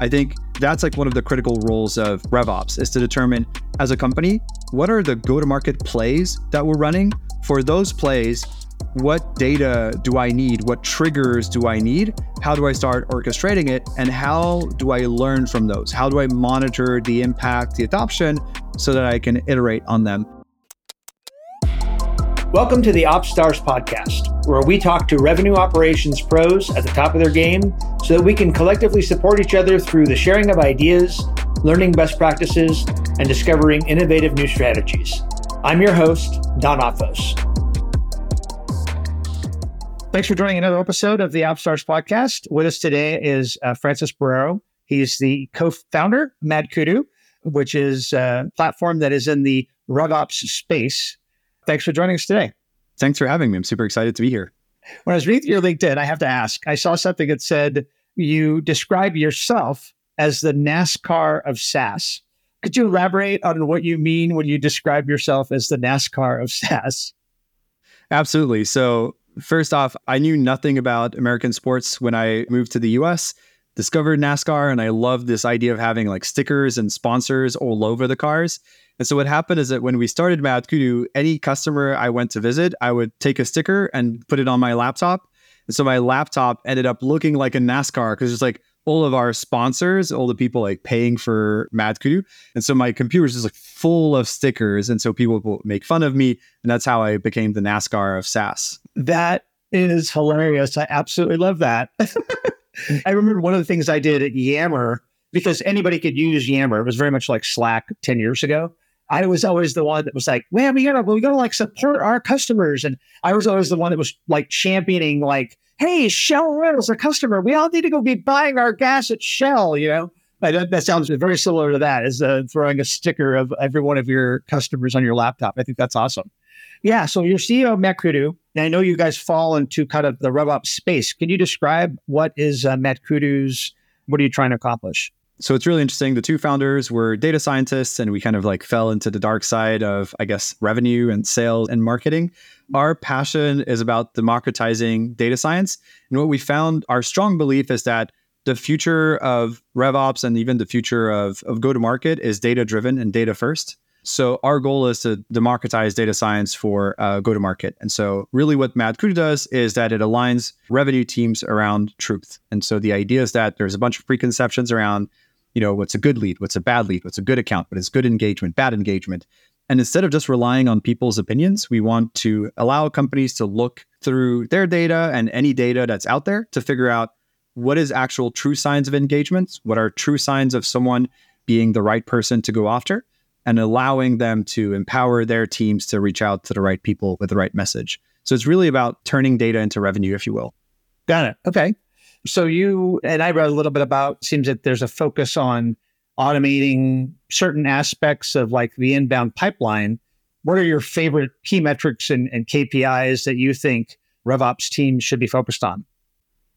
I think that's like one of the critical roles of RevOps is to determine as a company, what are the go to market plays that we're running? For those plays, what data do I need? What triggers do I need? How do I start orchestrating it? And how do I learn from those? How do I monitor the impact, the adoption, so that I can iterate on them? Welcome to the OpsStars podcast, where we talk to revenue operations pros at the top of their game so that we can collectively support each other through the sharing of ideas, learning best practices, and discovering innovative new strategies. I'm your host, Don Otvos. Thanks for joining another episode of the OpsStars podcast. With us today is uh, Francis Brero. He's the co-founder, MadKudu, which is a platform that is in the RevOps space. Thanks for joining us today. Thanks for having me. I'm super excited to be here. When I was reading your LinkedIn, I have to ask, I saw something that said you describe yourself as the NASCAR of SaaS. Could you elaborate on what you mean when you describe yourself as the NASCAR of SaaS? Absolutely. So, first off, I knew nothing about American sports when I moved to the US, discovered NASCAR, and I love this idea of having like stickers and sponsors all over the cars. And so what happened is that when we started MadKudu, any customer I went to visit, I would take a sticker and put it on my laptop. And so my laptop ended up looking like a NASCAR because it's like all of our sponsors, all the people like paying for MadKudu. And so my computer is just like full of stickers. And so people will make fun of me. And that's how I became the NASCAR of SaaS. That is hilarious. I absolutely love that. I remember one of the things I did at Yammer because anybody could use Yammer. It was very much like Slack 10 years ago. I was always the one that was like, man, we gotta, we gotta like support our customers. And I was always the one that was like championing, like, hey, Shell is a customer. We all need to go be buying our gas at Shell, you know? That, that sounds very similar to that, is uh, throwing a sticker of every one of your customers on your laptop. I think that's awesome. Yeah. So you're CEO MadKudu, and I know you guys fall into kind of the RevOps space. Can you describe what is uh, MadKudu's, what are you trying to accomplish? So it's really interesting. The two founders were data scientists, and we kind of like fell into the dark side of, I guess, revenue and sales and marketing. Our passion is about democratizing data science. And what we found, our strong belief is that the future of RevOps and even the future of, of go to market is data driven and data first. So our goal is to democratize data science for uh, go to market. And so really what MadKudu does is that it aligns revenue teams around truth. And so the idea is that there's a bunch of preconceptions around you know, what's a good lead, what's a bad lead, what's a good account, what is good engagement, bad engagement. And instead of just relying on people's opinions, we want to allow companies to look through their data and any data that's out there to figure out what is actual true signs of engagement, what are true signs of someone being the right person to go after, and allowing them to empower their teams to reach out to the right people with the right message. So it's really about turning data into revenue, if you will. Got it. Okay. So you and I read a little bit about seems that there's a focus on automating certain aspects of like the inbound pipeline. What are your favorite key metrics and, and KPIs that you think RevOps teams should be focused on?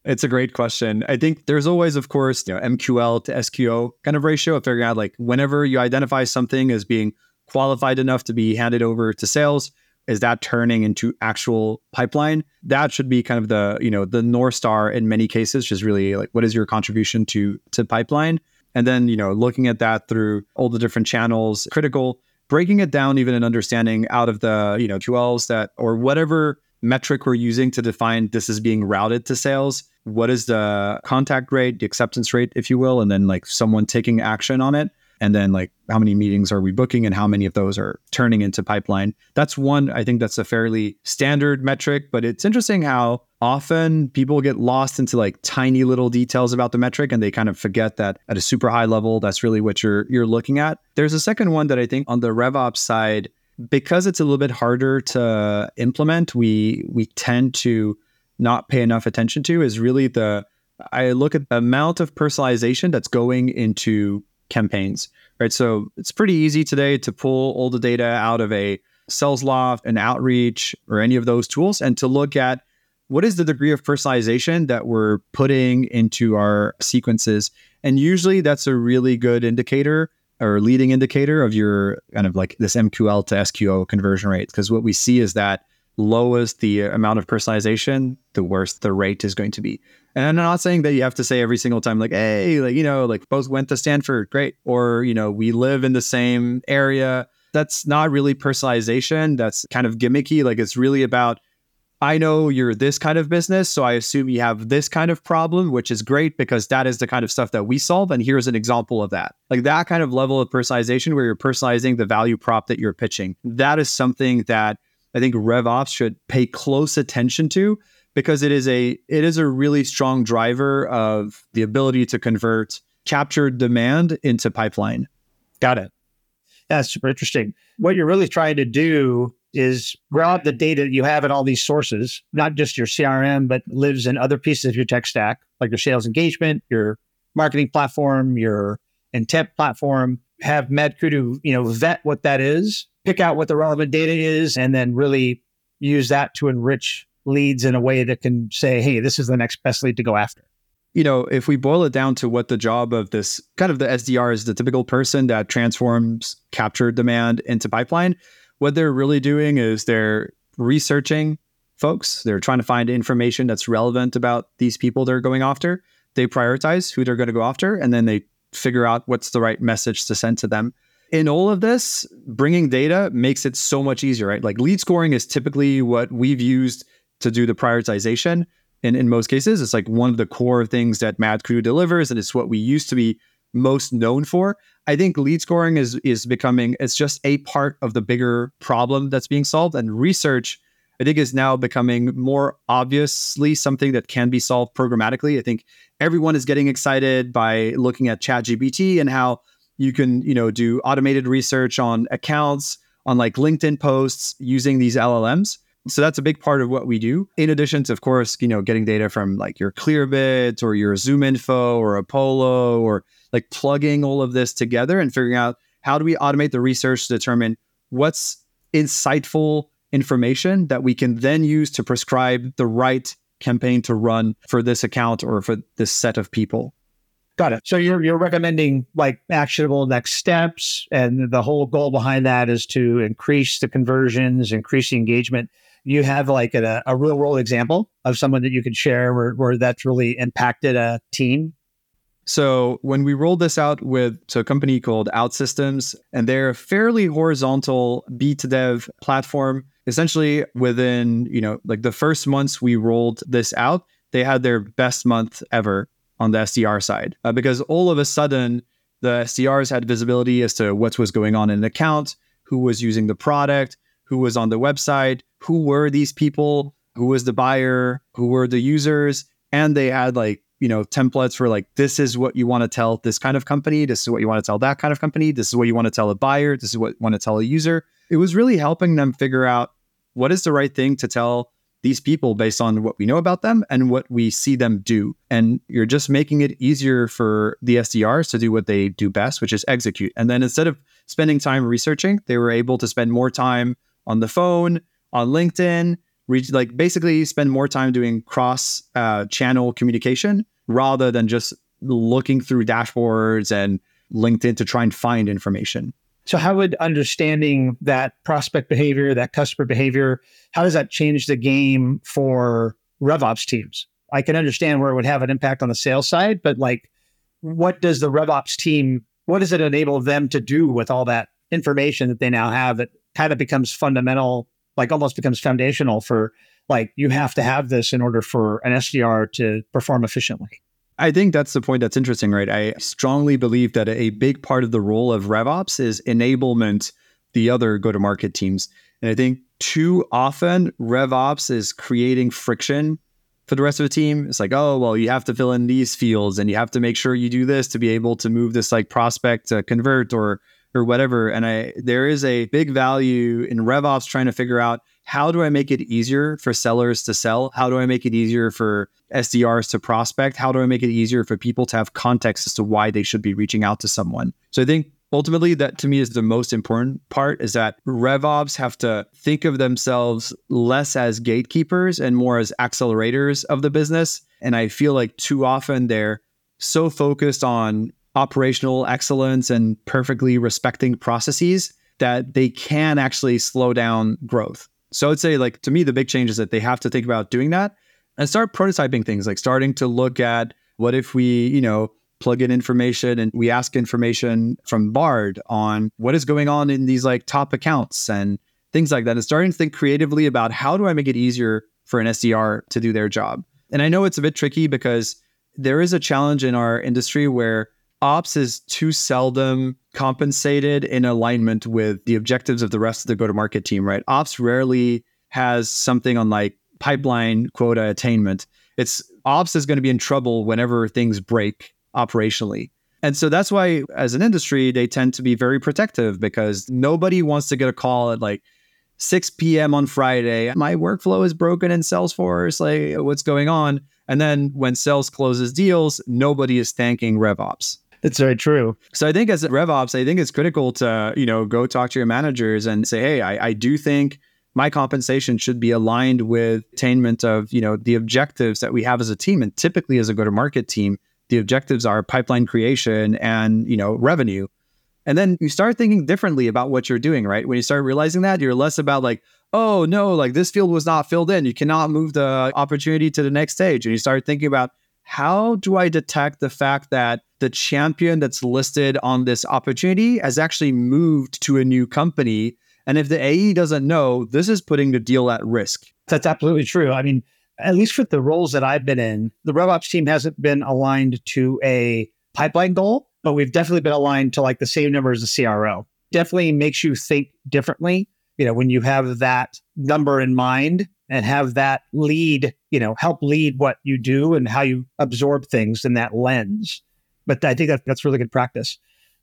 It's a great question. I think there's always, of course, you know, MQL to SQO kind of ratio of figuring out like whenever you identify something as being qualified enough to be handed over to sales, is that turning into actual pipeline? That should be kind of the you know the north star in many cases just really like what is your contribution to to pipeline? And then you know looking at that through all the different channels critical breaking it down even and understanding out of the you know qls that or whatever metric we're using to define this is being routed to sales what is the contact rate the acceptance rate if you will and then like someone taking action on it and then like how many meetings are we booking and how many of those are turning into pipeline? That's one i think that's a fairly standard metric but it's interesting how often people get lost into like tiny little details about the metric and they kind of forget that at a super high level that's really what you're you're looking at. There's a second one that i think on the revops side because it's a little bit harder to implement we we tend to not pay enough attention to is really the I look at the amount of personalization that's going into campaigns, right? So it's pretty easy today to pull all the data out of a Salesloft, an Outreach, or any of those tools, and to look at what is the degree of personalization that we're putting into our sequences. And usually that's a really good indicator or leading indicator of your kind of like this MQL to SQO conversion rate. Because what we see is that lowest the amount of personalization, the worse the rate is going to be. And I'm not saying that you have to say every single time, like, hey, like, you know, like both went to Stanford, great. Or, you know, we live in the same area. That's not really personalization. That's kind of gimmicky. Like, it's really about, I know you're this kind of business. So I assume you have this kind of problem, which is great because that is the kind of stuff that we solve. And here's an example of that. Like that kind of level of personalization where you're personalizing the value prop that you're pitching. That is something that I think RevOps should pay close attention to because it is a it is a really strong driver of the ability to convert captured demand into pipeline. Got it. That's super interesting. What you're really trying to do is grab the data you have in all these sources, not just your CRM, but lives in other pieces of your tech stack, like your sales engagement, your marketing platform, your intent platform. Have MadKudu, you know, vet what that is, pick out what the relevant data is, and then really use that to enrich leads in a way that can say, hey, this is the next best lead to go after? You know, if we boil it down to what the job of this kind of the SDR is, the typical person that transforms captured demand into pipeline, what they're really doing is they're researching folks. They're trying to find information that's relevant about these people they're going after. They prioritize who they're going to go after, and then they figure out what's the right message to send to them in all of this, bringing data makes it so much easier, right? Like lead scoring is typically what we've used to do the prioritization. And in most cases, it's like one of the core things that MadKudu delivers, and it's what we used to be most known for. I think lead scoring is is becoming it's just a part of the bigger problem that's being solved. And research, I think, is now becoming more obviously something that can be solved programmatically. I think everyone is getting excited by looking at ChatGPT and how you can, you know, do automated research on accounts, on like LinkedIn posts using these LLMs. So that's a big part of what we do. In addition to, of course, you know, getting data from like your Clearbit or your ZoomInfo or Apollo or like plugging all of this together and figuring out how do we automate the research to determine what's insightful information that we can then use to prescribe the right campaign to run for this account or for this set of people. Got it. So you're you're recommending like actionable next steps, and the whole goal behind that is to increase the conversions, increase the engagement you have like a, a real world example of someone that you could share where, where that's really impacted a team? So when we rolled this out with so a company called OutSystems, and they're a fairly horizontal B2Dev platform. Essentially, within you know like the first months we rolled this out, they had their best month ever on the SDR side uh, because all of a sudden the SDRs had visibility as to what was going on in an account, who was using the product, who was on the website, who were these people, who was the buyer, who were the users, and they had like you know templates for like this is what you want to tell this kind of company, this is what you want to tell that kind of company, this is what you want to tell a buyer, this is what you want to tell a user. It was really helping them figure out what is the right thing to tell these people based on what we know about them and what we see them do. And you're just making it easier for the SDRs to do what they do best, which is execute. And then instead of spending time researching, they were able to spend more time on the phone, on LinkedIn, reach like basically spend more time doing cross uh, channel communication rather than just looking through dashboards and LinkedIn to try and find information. So, how would understanding that prospect behavior, that customer behavior, how does that change the game for RevOps teams? I can understand where it would have an impact on the sales side, but like, what does the RevOps team, what does it enable them to do with all that information that they now have that kind of becomes fundamental, like almost becomes foundational for like you have to have this in order for an SDR to perform efficiently. I think that's the point that's interesting, right? I strongly believe that a big part of the role of RevOps is enablement the other go to market teams. And I think too often RevOps is creating friction for the rest of the team. It's like, oh, well, you have to fill in these fields and you have to make sure you do this to be able to move this like prospect to convert or or whatever. And I there is a big value in RevOps trying to figure out how do I make it easier for sellers to sell? How do I make it easier for SDRs to prospect? How do I make it easier for people to have context as to why they should be reaching out to someone? So I think ultimately that to me is the most important part is that RevOps have to think of themselves less as gatekeepers and more as accelerators of the business. And I feel like too often they're so focused on operational excellence and perfectly respecting processes that they can actually slow down growth. So I'd say, like, to me, the big change is that they have to think about doing that and start prototyping things, like starting to look at what if we, you know, plug in information and we ask information from Bard on what is going on in these like top accounts and things like that. And starting to think creatively about how do I make it easier for an SDR to do their job. And I know it's a bit tricky because there is a challenge in our industry where ops is too seldom compensated in alignment with the objectives of the rest of the go to market team, right? Ops rarely has something on like pipeline quota attainment. It's ops is going to be in trouble whenever things break operationally. And so that's why, as an industry, they tend to be very protective because nobody wants to get a call at like 6 p.m. on Friday. My workflow is broken in Salesforce. Like, what's going on? And then when sales closes deals, nobody is thanking RevOps. That's very true. So I think as RevOps, I think it's critical to, you know, go talk to your managers and say, hey, I, I do think my compensation should be aligned with attainment of, you know, the objectives that we have as a team. And typically as a go-to-market team, the objectives are pipeline creation and, you know, revenue. And then you start thinking differently about what you're doing, right? When you start realizing that, you're less about like, oh no, like this field was not filled in. You cannot move the opportunity to the next stage. And you start thinking about how do I detect the fact that the champion that's listed on this opportunity has actually moved to a new company? And if the AE doesn't know, this is putting the deal at risk. That's absolutely true. I mean, at least with the roles that I've been in, the RevOps team hasn't been aligned to a pipeline goal but we've definitely been aligned to like the same number as the CRO. Definitely makes you think differently. You know, when you have that number in mind and have that lead, you know, help lead what you do and how you absorb things in that lens. But I think that that's really good practice.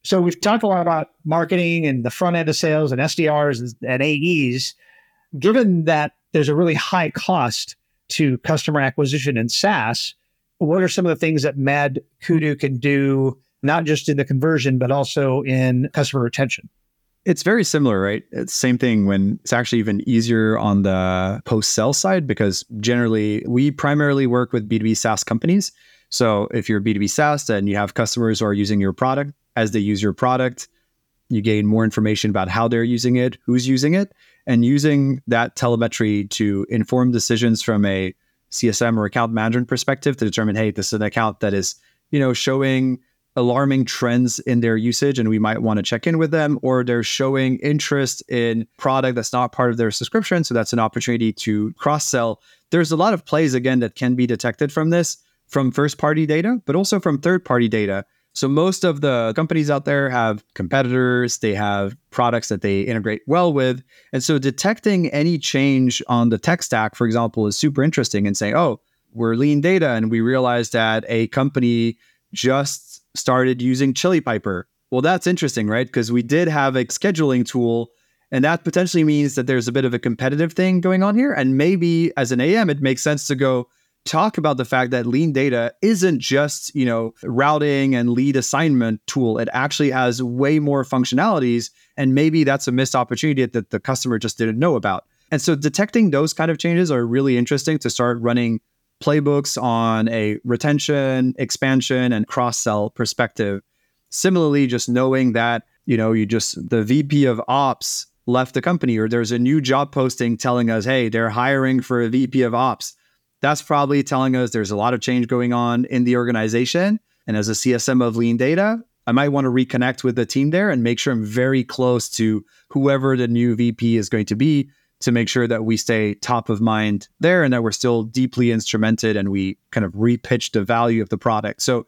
So we've talked a lot about marketing and the front end of sales and SDRs and, and AEs. Given that there's a really high cost to customer acquisition in SaaS, what are some of the things that Mad Kudu can do not just in the conversion, but also in customer retention. It's very similar, right? It's same thing when it's actually even easier on the post sell side because generally we primarily work with B2B SaaS companies. So if you're B2B SaaS and you have customers who are using your product, as they use your product, you gain more information about how they're using it, who's using it, and using that telemetry to inform decisions from a CSM or account management perspective to determine, hey, this is an account that is, you know, showing alarming trends in their usage and we might want to check in with them or they're showing interest in product that's not part of their subscription so that's an opportunity to cross sell there's a lot of plays again that can be detected from this from first party data but also from third party data so most of the companies out there have competitors they have products that they integrate well with and so detecting any change on the tech stack for example is super interesting and saying oh we're LeanData and we realized that a company just started using Chili Piper. Well, that's interesting, right? Because we did have a scheduling tool, and that potentially means that there's a bit of a competitive thing going on here. And maybe as an AM, it makes sense to go talk about the fact that LeanData isn't just, you know, routing and lead assignment tool. It actually has way more functionalities. And maybe that's a missed opportunity that the customer just didn't know about. And so detecting those kind of changes are really interesting to start running playbooks on a retention, expansion, and cross sell perspective. Similarly, just knowing that, you know, you just, the VP of ops left the company or there's a new job posting telling us, hey, they're hiring for a VP of ops. That's probably telling us there's a lot of change going on in the organization. And as a CSM of LeanData, I might want to reconnect with the team there and make sure I'm very close to whoever the new VP is going to be to make sure that we stay top of mind there and that we're still deeply instrumented and we kind of repitch the value of the product. So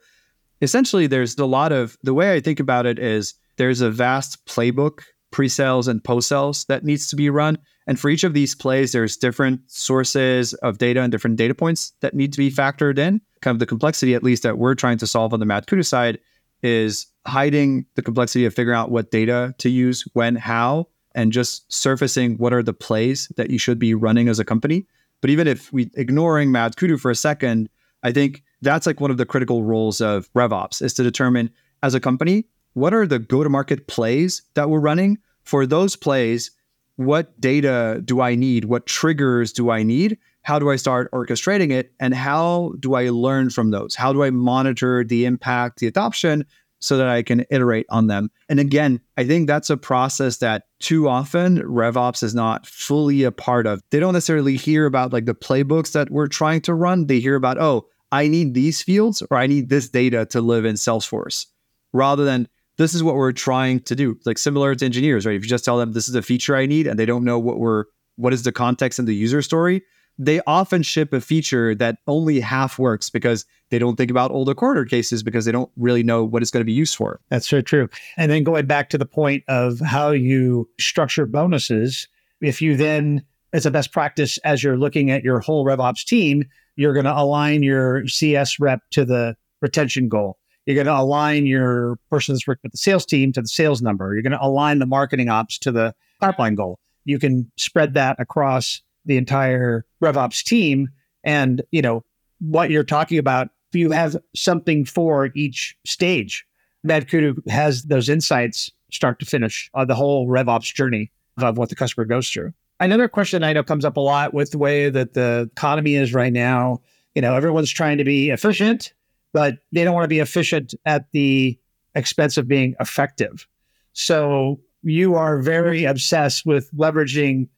essentially, there's a lot of the way I think about it is there's a vast playbook, pre sales and post sales, that needs to be run. And for each of these plays, there's different sources of data and different data points that need to be factored in. Kind of the complexity, at least, that we're trying to solve on the MadKudu side is hiding the complexity of figuring out what data to use, when, how, and just surfacing what are the plays that you should be running as a company. But even if we ignoring MadKudu for a second, I think that's like one of the critical roles of RevOps is to determine as a company what are the go-to-market plays that we're running. For those plays, what data do I need? What triggers do I need? How do I start orchestrating it? And how do I learn from those? How do I monitor the impact, the adoption, so that I can iterate on them. And again, I think that's a process that too often RevOps is not fully a part of. They don't necessarily hear about like the playbooks that we're trying to run. They hear about, oh, I need these fields or I need this data to live in Salesforce rather than this is what we're trying to do. Like similar to engineers, right? If you just tell them this is a feature I need and they don't know what we're what is the context in the user story, they often ship a feature that only half works because they don't think about older corner cases because they don't really know what it's going to be used for. That's so true. And then going back to the point of how you structure bonuses, if you then, as a best practice, as you're looking at your whole RevOps team, you're going to align your CS rep to the retention goal. You're going to align your person that's working with the sales team to the sales number. You're going to align the marketing ops to the pipeline goal. You can spread that across the entire RevOps team. And, you know, what you're talking about, you have something for each stage. MadKudu has those insights start to finish on the whole RevOps journey of what the customer goes through. Another question I know comes up a lot with the way that the economy is right now. You know, everyone's trying to be efficient, but they don't want to be efficient at the expense of being effective. So you are very obsessed with leveraging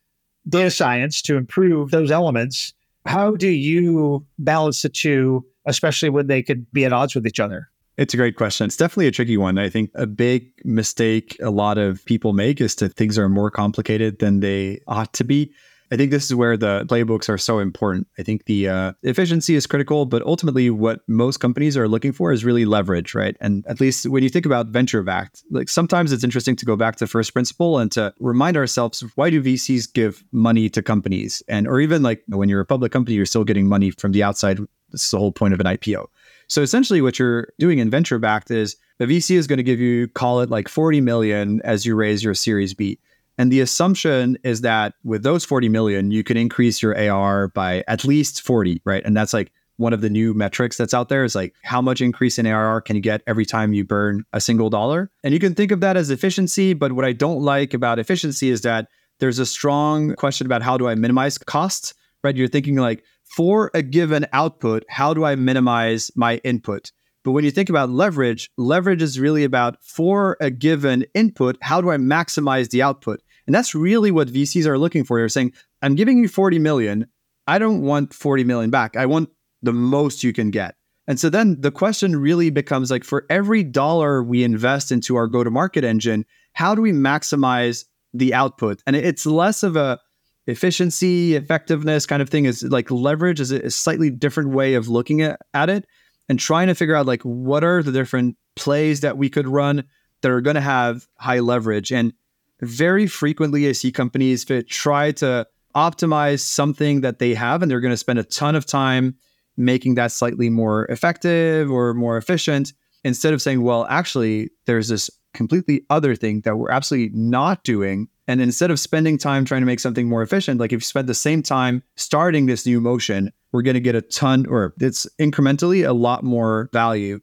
data science to improve those elements. How do you balance the two, especially when they could be at odds with each other? It's a great question. It's definitely a tricky one. I think a big mistake a lot of people make is that things are more complicated than they ought to be. I think this is where the playbooks are so important. I think the uh, efficiency is critical, but ultimately, what most companies are looking for is really leverage, right? And at least when you think about venture backed, like sometimes it's interesting to go back to first principle and to remind ourselves why do VCs give money to companies, and or even like when you're a public company, you're still getting money from the outside. This is the whole point of an IPO. So essentially, what you're doing in venture backed is the VC is going to give you call it like 40 million as you raise your Series B. And the assumption is that with those 40 million, you can increase your AR by at least 40, right? And that's like one of the new metrics that's out there is like how much increase in ARR can you get every time you burn a single dollar? And you can think of that as efficiency, but what I don't like about efficiency is that there's a strong question about how do I minimize costs, right? You're thinking like for a given output, how do I minimize my input? But when you think about leverage, leverage is really about for a given input, how do I maximize the output? And that's really what VCs are looking for. They're saying, I'm giving you 40 million. I don't want 40 million back. I want the most you can get. And so then the question really becomes like for every dollar we invest into our go to market engine, how do we maximize the output? And it's less of a efficiency, effectiveness kind of thing is like leverage is a slightly different way of looking at, at it and trying to figure out like what are the different plays that we could run that are going to have high leverage. And very frequently, I see companies that try to optimize something that they have, and they're going to spend a ton of time making that slightly more effective or more efficient instead of saying, well, actually, there's this completely other thing that we're absolutely not doing. And instead of spending time trying to make something more efficient, like if you spend the same time starting this new motion, we're going to get a ton or it's incrementally a lot more value.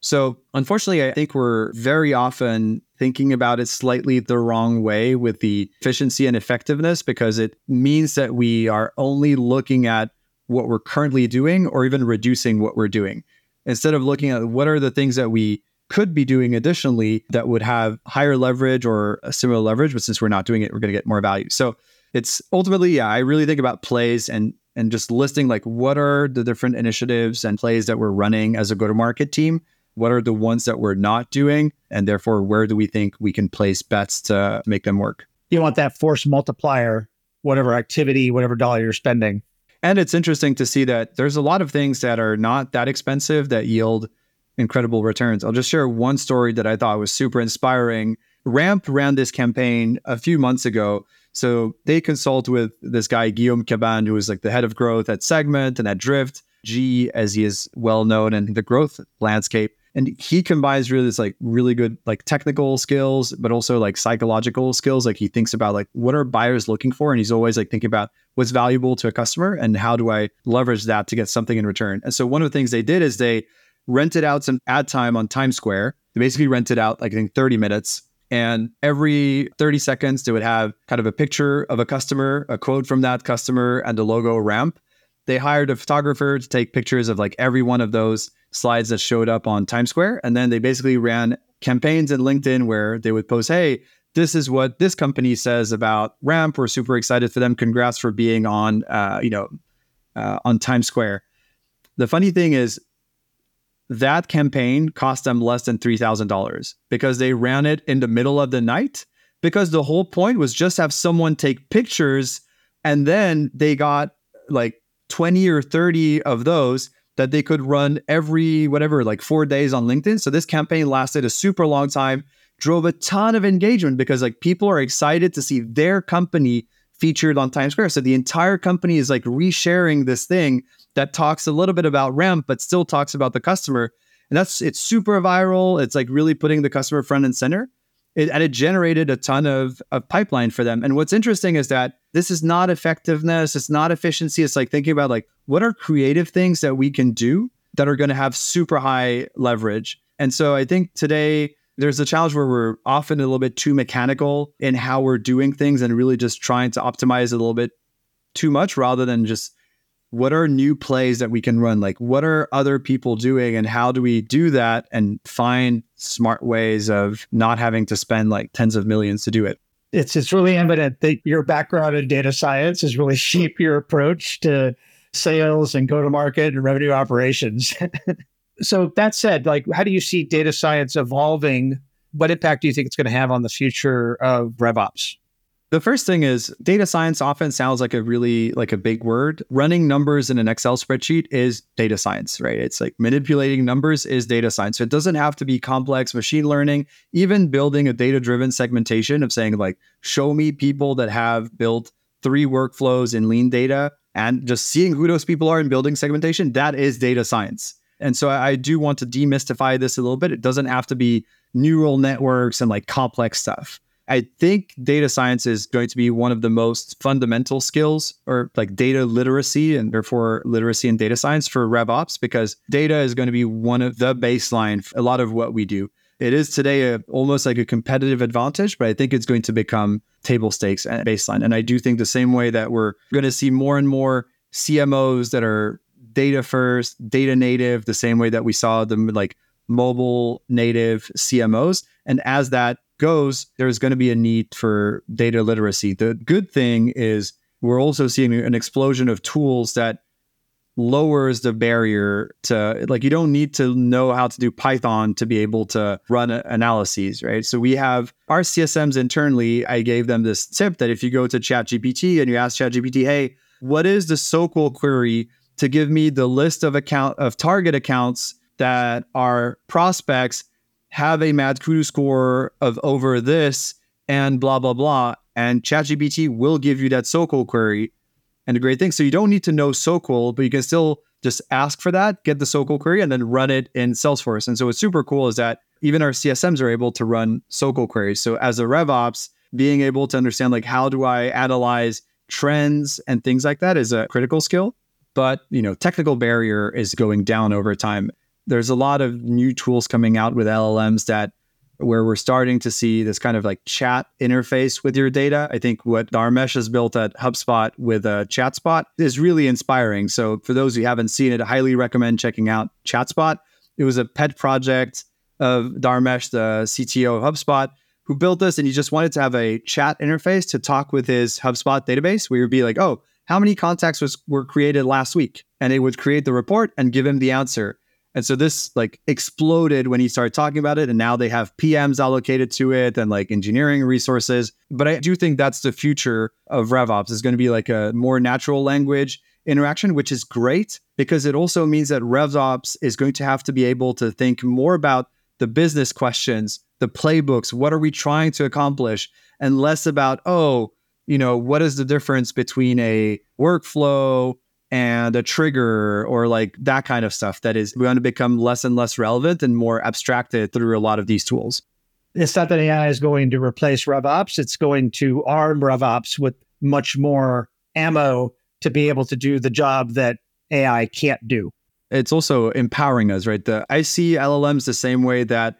So, unfortunately, I think we're very often thinking about it slightly the wrong way with the efficiency and effectiveness because it means that we are only looking at what we're currently doing or even reducing what we're doing. Instead of looking at what are the things that we could be doing additionally that would have higher leverage or a similar leverage but since we're not doing it we're going to get more value. So it's ultimately yeah i really think about plays and and just listing like what are the different initiatives and plays that we're running as a go to market team what are the ones that we're not doing? And therefore where do we think we can place bets to make them work? You want that force multiplier whatever activity whatever dollar you're spending. And it's interesting to see that there's a lot of things that are not that expensive that yield incredible returns. I'll just share one story that i thought was super inspiring. Ramp ran this campaign a few months ago. So they consult with this guy, Guillaume Cabane, who is like the head of growth at Segment and at Drift, G, as he is well known in the growth landscape. And he combines really this like really good like technical skills, but also like psychological skills. Like he thinks about like what are buyers looking for, and he's always like thinking about what's valuable to a customer and how do I leverage that to get something in return. And so one of the things they did is they rented out some ad time on Times Square. They basically rented out like I think 30 minutes and every 30 seconds, they would have kind of a picture of a customer, a quote from that customer, and a logo ramp. They hired a photographer to take pictures of like every one of those slides that showed up on Times Square. And then they basically ran campaigns in LinkedIn where they would post, hey, this is what this company says about Ramp. We're super excited for them. Congrats for being on, uh, you know, uh, on Times Square. The funny thing is, that campaign cost them less than $3,000 because they ran it in the middle of the night. Because the whole point was just have someone take pictures and then they got like 20 or 30 of those that they could run every whatever, like four days on LinkedIn. So this campaign lasted a super long time, drove a ton of engagement because like people are excited to see their company featured on Times Square. So the entire company is like resharing this thing that talks a little bit about Ramp, but still talks about the customer. And that's it's super viral. It's like really putting the customer front and center. It, and it generated a ton of, of pipeline for them. And what's interesting is that this is not effectiveness, it's not efficiency. It's like thinking about like what are creative things that we can do that are going to have super high leverage. And so I think today there's a challenge where we're often a little bit too mechanical in how we're doing things and really just trying to optimize a little bit too much rather than just what are new plays that we can run? Like what are other people doing and how do we do that and find smart ways of not having to spend like tens of millions to do it? It's it's really evident that your background in data science has really shaped your approach to sales and go to market and revenue operations. So that said like how do you see data science evolving? What impact do you think it's going to have on the future of revops the first thing is data science often sounds like a really like a big word. Running numbers in an Excel spreadsheet is data science, right? It's like manipulating numbers is data science. So it doesn't have to be complex machine learning. Even building a data-driven segmentation of saying like show me people that have built three workflows in LeanData and just seeing who those people are in building segmentation, that is data science. And so I do want to demystify this a little bit. It doesn't have to be neural networks and like complex stuff. I think data science is going to be one of the most fundamental skills or like data literacy and therefore literacy in data science for RevOps because data is going to be one of the baseline a lot of what we do. It is today a, almost like a competitive advantage, but I think it's going to become table stakes and baseline. And I do think the same way that we're going to see more and more CMOs that are data first, data native, the same way that we saw them like mobile native CMOs. And as that goes, there's going to be a need for data literacy. The good thing is we're also seeing an explosion of tools that lowers the barrier to like you don't need to know how to do python to be able to run analyses right so we have our csms internally i gave them this tip that if you go to chatgpt and you ask chatgpt hey what is the SOQL query to give me the list of account of target accounts that are prospects have a MadKudu score of over this and blah, blah, blah. And ChatGPT will give you that SOQL query. And the great thing, so you don't need to know SOQL, but you can still just ask for that, get the SOQL query, and then run it in Salesforce. And so what's super cool is that even our CSMs are able to run SOQL queries. So as a RevOps, being able to understand like how do I analyze trends and things like that is a critical skill. But you know, technical barrier is going down over time there's a lot of new tools coming out with LLMs that where we're starting to see this kind of like chat interface with your data. I think what Dharmesh has built at HubSpot with a ChatSpot is really inspiring. So for those who haven't seen it, I highly recommend checking out ChatSpot. It was a pet project of Dharmesh, the CTO of HubSpot, who built this and he just wanted to have a chat interface to talk with his HubSpot database where you'd be like, oh, how many contacts was, were created last week? And it would create the report and give him the answer. And so this like exploded when he started talking about it. And now they have PMs allocated to it and like engineering resources. But I do think that's the future of RevOps is going to be like a more natural language interaction, which is great because it also means that RevOps is going to have to be able to think more about the business questions, the playbooks, what are we trying to accomplish, and less about, oh, you know, what is the difference between a workflow and a trigger or like that kind of stuff that is going to become less and less relevant and more abstracted through a lot of these tools. It's not that AI is going to replace RevOps, it's going to arm RevOps with much more ammo to be able to do the job that AI can't do. It's also empowering us, right? The I see LLMs the same way that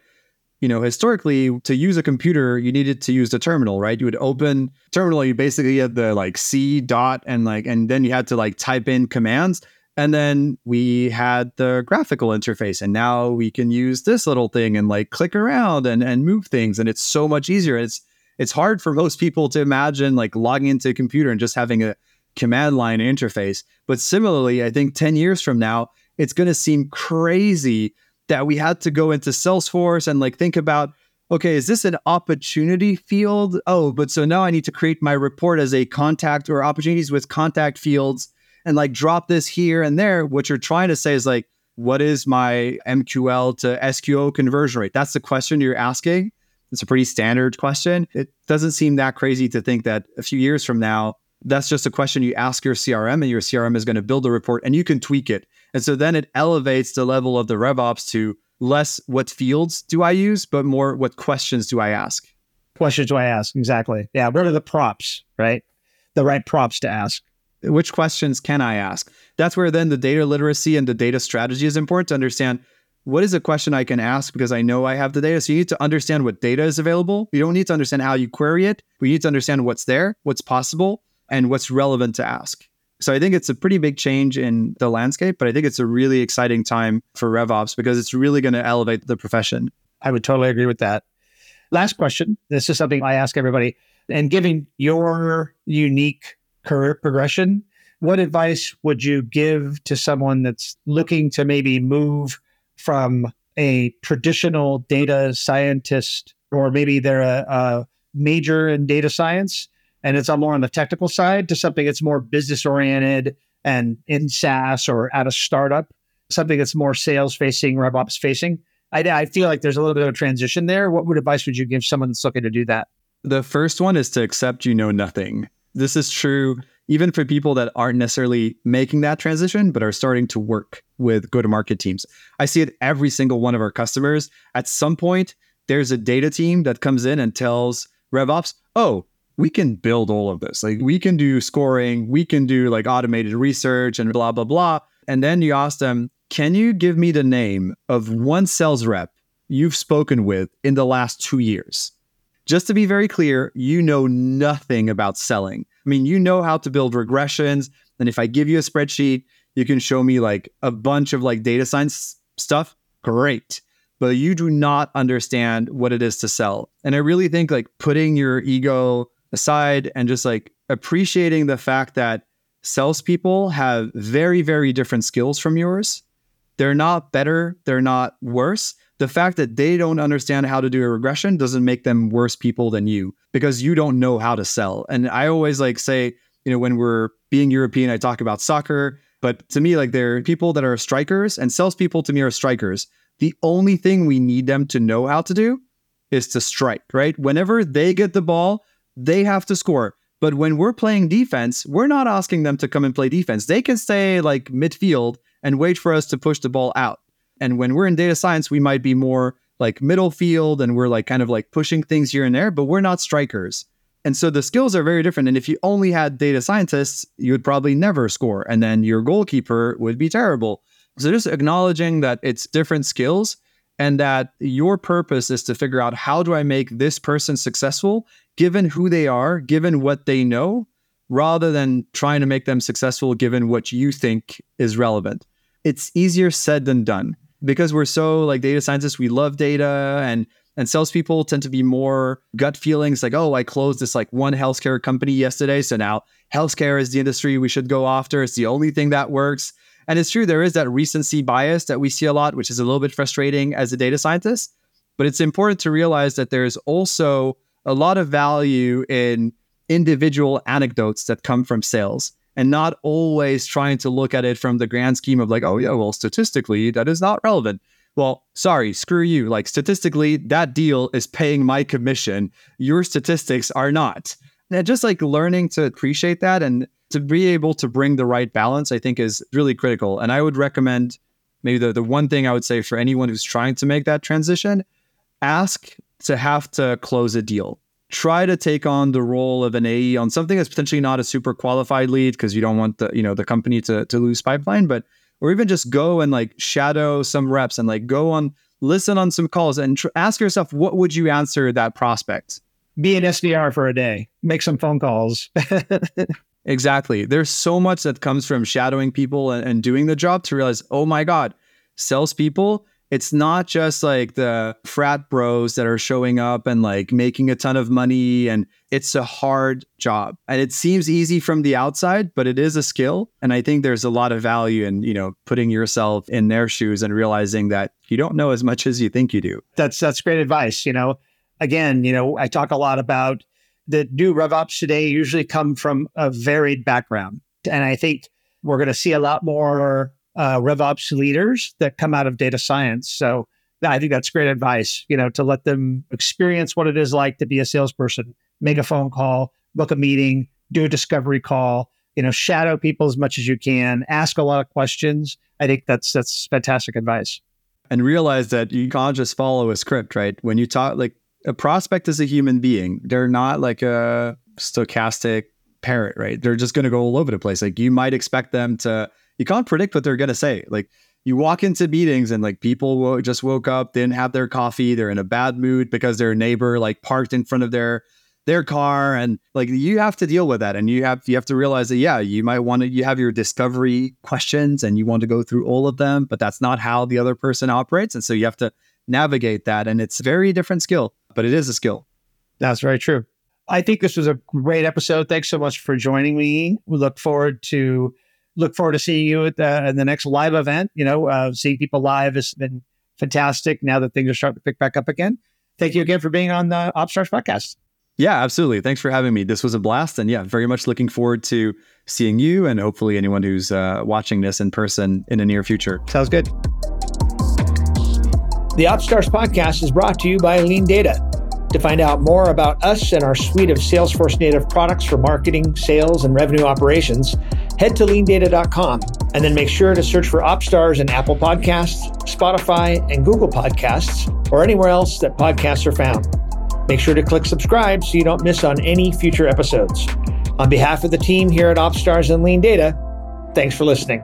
you know, historically to use a computer, you needed to use the terminal, right? You would open terminal, you basically had the like C dot and like, and then you had to like type in commands. And then we had the graphical interface. And now we can use this little thing and like click around and, and move things. And it's so much easier. It's it's hard for most people to imagine like logging into a computer and just having a command line interface. But similarly, I think 10 years from now, it's going to seem crazy that we had to go into Salesforce and like think about okay, is this an opportunity field? Oh, but so now I need to create my report as a contact or opportunities with contact fields and like drop this here and there. What you're trying to say is like, what is my MQL to SQO conversion rate? That's the question you're asking. It's a pretty standard question. It doesn't seem that crazy to think that a few years from now, that's just a question you ask your CRM, and your CRM is going to build a report and you can tweak it. And so then it elevates the level of the RevOps to less what fields do I use, but more what questions do I ask? Questions do I ask? Exactly. Yeah. What are the props, right? The right props to ask. Which questions can I ask? That's where then the data literacy and the data strategy is important to understand what is a question I can ask because I know I have the data. So you need to understand what data is available. You don't need to understand how you query it. We need to understand what's there, what's possible, and what's relevant to ask. So I think it's a pretty big change in the landscape, but I think it's a really exciting time for RevOps because it's really going to elevate the profession. I would totally agree with that. Last question. This is something I ask everybody. And given your unique career progression, what advice would you give to someone that's looking to maybe move from a traditional data scientist, or maybe they're a, a major in data science and it's more on the technical side to something that's more business oriented and in SaaS or at a startup, something that's more sales facing, RevOps facing. I, I feel like there's a little bit of a transition there. What advice would you give someone that's looking to do that? The first one is to accept you know nothing. This is true even for people that aren't necessarily making that transition, but are starting to work with go to market teams. I see it every single one of our customers. At some point, there's a data team that comes in and tells RevOps, oh, we can build all of this. Like we can do scoring, we can do like automated research and blah, blah, blah. And then you ask them, can you give me the name of one sales rep you've spoken with in the last two years? Just to be very clear, you know nothing about selling. I mean, you know how to build regressions. And if I give you a spreadsheet, you can show me like a bunch of like data science stuff. Great. But you do not understand what it is to sell. And I really think like putting your ego aside and just like appreciating the fact that salespeople have very, very different skills from yours. They're not better, they're not worse. The fact that they don't understand how to do a regression doesn't make them worse people than you because you don't know how to sell. And I always like say, you know, when we're being European, I talk about soccer, but to me, like there are people that are strikers and salespeople to me are strikers. The only thing we need them to know how to do is to strike, right? Whenever they get the ball, they have to score. But when we're playing defense, we're not asking them to come and play defense. They can stay like midfield and wait for us to push the ball out. And when we're in data science, we might be more like middle field and we're like kind of like pushing things here and there, but we're not strikers. And so the skills are very different. And if you only had data scientists, you would probably never score. And then your goalkeeper would be terrible. So just acknowledging that it's different skills and that your purpose is to figure out how do I make this person successful given who they are, given what they know, rather than trying to make them successful given what you think is relevant. It's easier said than done because we're so like data scientists, we love data and and salespeople tend to be more gut feelings like, oh, I closed this like one healthcare company yesterday. So now healthcare is the industry we should go after. It's the only thing that works. And it's true, there is that recency bias that we see a lot, which is a little bit frustrating as a data scientist. But it's important to realize that there's also a lot of value in individual anecdotes that come from sales and not always trying to look at it from the grand scheme of like, oh, yeah, well, statistically, that is not relevant. Well, sorry, screw you. Like, statistically, that deal is paying my commission. Your statistics are not. And just like learning to appreciate that and to be able to bring the right balance, I think is really critical. And I would recommend maybe the, the one thing I would say for anyone who's trying to make that transition, ask to have to close a deal. Try to take on the role of an AE on something that's potentially not a super qualified lead because you don't want the, you know, the company to, to lose pipeline, but or even just go and like shadow some reps and like go on listen on some calls and tr- ask yourself, what would you answer that prospect? Be an SDR for a day, make some phone calls. exactly. There's so much that comes from shadowing people and, and doing the job to realize, oh my God, salespeople it's not just like the frat bros that are showing up and like making a ton of money and it's a hard job. And it seems easy from the outside but it is a skill. And i think there's a lot of value in you know putting yourself in their shoes and realizing that you don't know as much as you think you do. That's that's great advice you know. Again you know i talk a lot about the new revops today usually come from a varied background and i think we're going to see a lot more uh, RevOps leaders that come out of data science. So I think that's great advice, you know, to let them experience what it is like to be a salesperson, make a phone call, book a meeting, do a discovery call, you know, shadow people as much as you can, ask a lot of questions. I think that's that's fantastic advice. And realize that you can't just follow a script, right? When you talk like a prospect is a human being. They're not like a stochastic parrot, right? They're just going to go all over the place. Like you might expect them to you can't predict what they're going to say. Like you walk into meetings and like people just woke up, didn't have their coffee, they're in a bad mood because their neighbor like parked in front of their their car and like you have to deal with that and you have you have to realize that yeah you might want to you have your discovery questions and you want to go through all of them but that's not how the other person operates and so you have to navigate that and it's very different skill but it is a skill that's very true i think this was a great episode thanks so much for joining me we look forward to look forward to seeing you at the, the next live event. You know, uh, seeing people live has been fantastic now that things are starting to pick back up again. Thank you again for being on the OpsStars podcast. Yeah, absolutely. Thanks for having me. This was a blast. And yeah, very much looking forward to seeing you and hopefully anyone who's uh, watching this in person in the near future. Sounds good. The OpsStars podcast is brought to you by LeanData. To find out more about us and our suite of Salesforce native products for marketing, sales, and revenue operations, head to leandata.com and then make sure to search for OpsStars in Apple Podcasts, Spotify, and Google Podcasts, or anywhere else that podcasts are found. Make sure to click subscribe so you don't miss on any future episodes. On behalf of the team here at OpsStars and LeanData, thanks for listening.